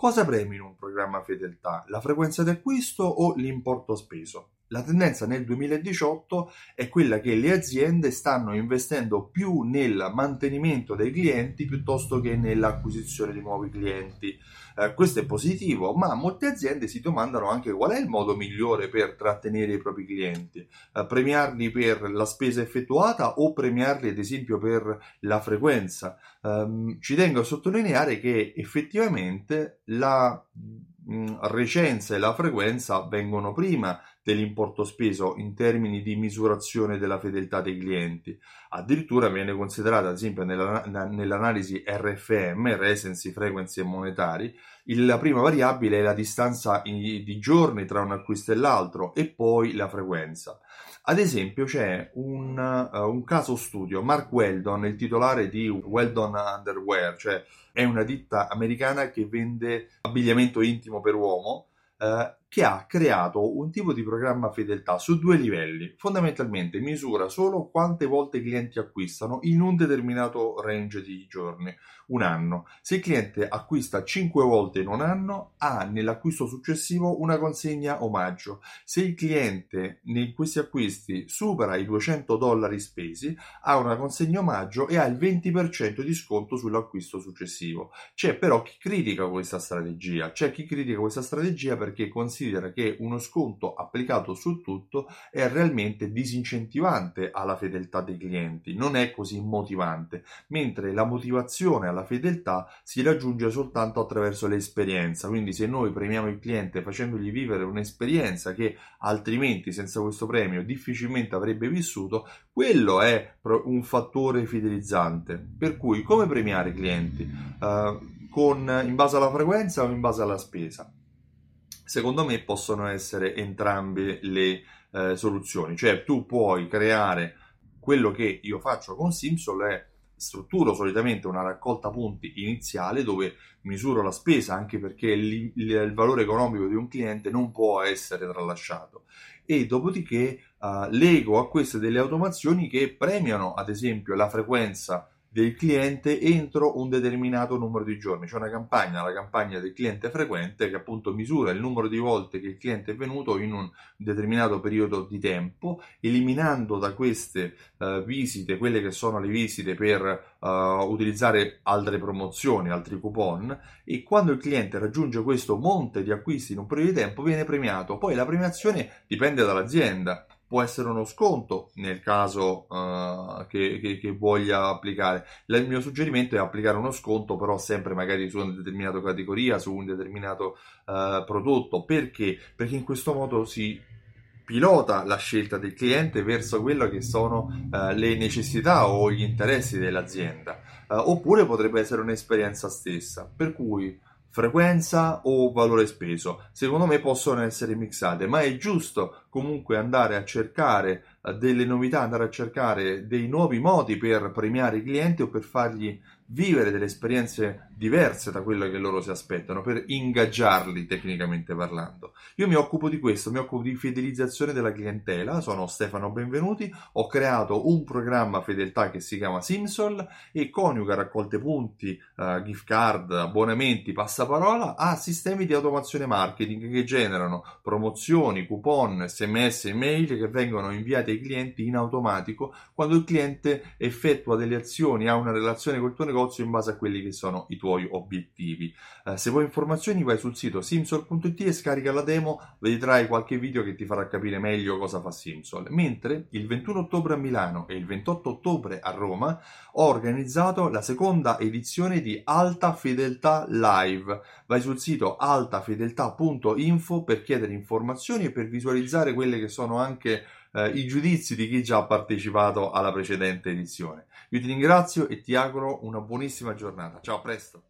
Cosa premi in un programma fedeltà? La frequenza di acquisto o l'importo speso? La tendenza nel 2018 è quella che le aziende stanno investendo più nel mantenimento dei clienti piuttosto che nell'acquisizione di nuovi clienti. Eh, questo è positivo, ma molte aziende si domandano anche qual è il modo migliore per trattenere i propri clienti. Eh, premiarli per la spesa effettuata o premiarli ad esempio per la frequenza. Eh, ci tengo a sottolineare che effettivamente la mh, recenza e la frequenza vengono prima dell'importo speso in termini di misurazione della fedeltà dei clienti. Addirittura viene considerata, ad esempio, nella, nell'analisi RFM, Recency, Frequency e Monetari, la prima variabile è la distanza di giorni tra un acquisto e l'altro e poi la frequenza. Ad esempio c'è un, uh, un, caso studio, Mark Weldon, il titolare di Weldon Underwear, cioè è una ditta americana che vende abbigliamento intimo per uomo, uh, che ha creato un tipo di programma fedeltà su due livelli. Fondamentalmente misura solo quante volte i clienti acquistano in un determinato range di giorni, un anno. Se il cliente acquista 5 volte in un anno, ha nell'acquisto successivo una consegna omaggio. Se il cliente in questi acquisti supera i 200 dollari spesi, ha una consegna omaggio e ha il 20% di sconto sull'acquisto successivo. C'è però chi critica questa strategia, c'è chi critica questa strategia perché considera considera che uno sconto applicato su tutto è realmente disincentivante alla fedeltà dei clienti, non è così motivante, mentre la motivazione alla fedeltà si raggiunge soltanto attraverso l'esperienza. Quindi se noi premiamo il cliente facendogli vivere un'esperienza che altrimenti senza questo premio difficilmente avrebbe vissuto, quello è un fattore fidelizzante. Per cui come premiare i clienti? Uh, con, in base alla frequenza o in base alla spesa? Secondo me possono essere entrambe le eh, soluzioni. Cioè tu puoi creare quello che io faccio con Simsol è strutturo solitamente una raccolta punti iniziale dove misuro la spesa anche perché il, il, il valore economico di un cliente non può essere tralasciato e dopodiché uh, lego a queste delle automazioni che premiano ad esempio la frequenza del cliente entro un determinato numero di giorni. C'è una campagna, la campagna del cliente frequente, che appunto misura il numero di volte che il cliente è venuto in un determinato periodo di tempo, eliminando da queste uh, visite quelle che sono le visite per uh, utilizzare altre promozioni, altri coupon e quando il cliente raggiunge questo monte di acquisti in un periodo di tempo viene premiato. Poi la premiazione dipende dall'azienda può essere uno sconto nel caso uh, che, che, che, voglia applicare. Il mio suggerimento è applicare uno sconto, però sempre magari su una determinata categoria, su un determinato uh, prodotto. Perché? Perché in questo modo si pilota la scelta del cliente verso quello che sono uh, le necessità o gli interessi dell'azienda. oppure potrebbe essere un'esperienza stessa. Per cui frequenza o valore speso. Secondo me possono essere mixate, ma è giusto comunque andare a cercare eh, delle novità, andare a cercare dei nuovi modi per premiare i clienti o per fargli vivere delle esperienze diverse da quelle che loro si aspettano, per ingaggiarli tecnicamente parlando. Io mi occupo di questo, mi occupo di fidelizzazione della clientela, sono Stefano Benvenuti, ho creato un programma fedeltà che si chiama Simsol e coniuga raccolte punti, uh, gift card, abbonamenti, passaparola a sistemi di automazione marketing che generano promozioni, coupon, sms, email che vengono inviati ai clienti in automatico quando il cliente effettua delle azioni, ha una relazione col tuo negozio in base a quelli che sono i tuoi obiettivi. Eh, se vuoi informazioni vai sul sito simsol.it e scarica la demo, vedrai qualche video che ti farà capire meglio cosa fa Simsol. Mentre il 21 ottobre a Milano e il 28 ottobre a Roma ho organizzato la seconda edizione di Alta Fedeltà Live. Vai sul sito altafedeltà.info per chiedere informazioni e per visualizzare quelle che sono anche eh, i giudizi di chi già ha partecipato alla precedente edizione. Io ti ringrazio e ti auguro una buonissima giornata. Ciao, a presto!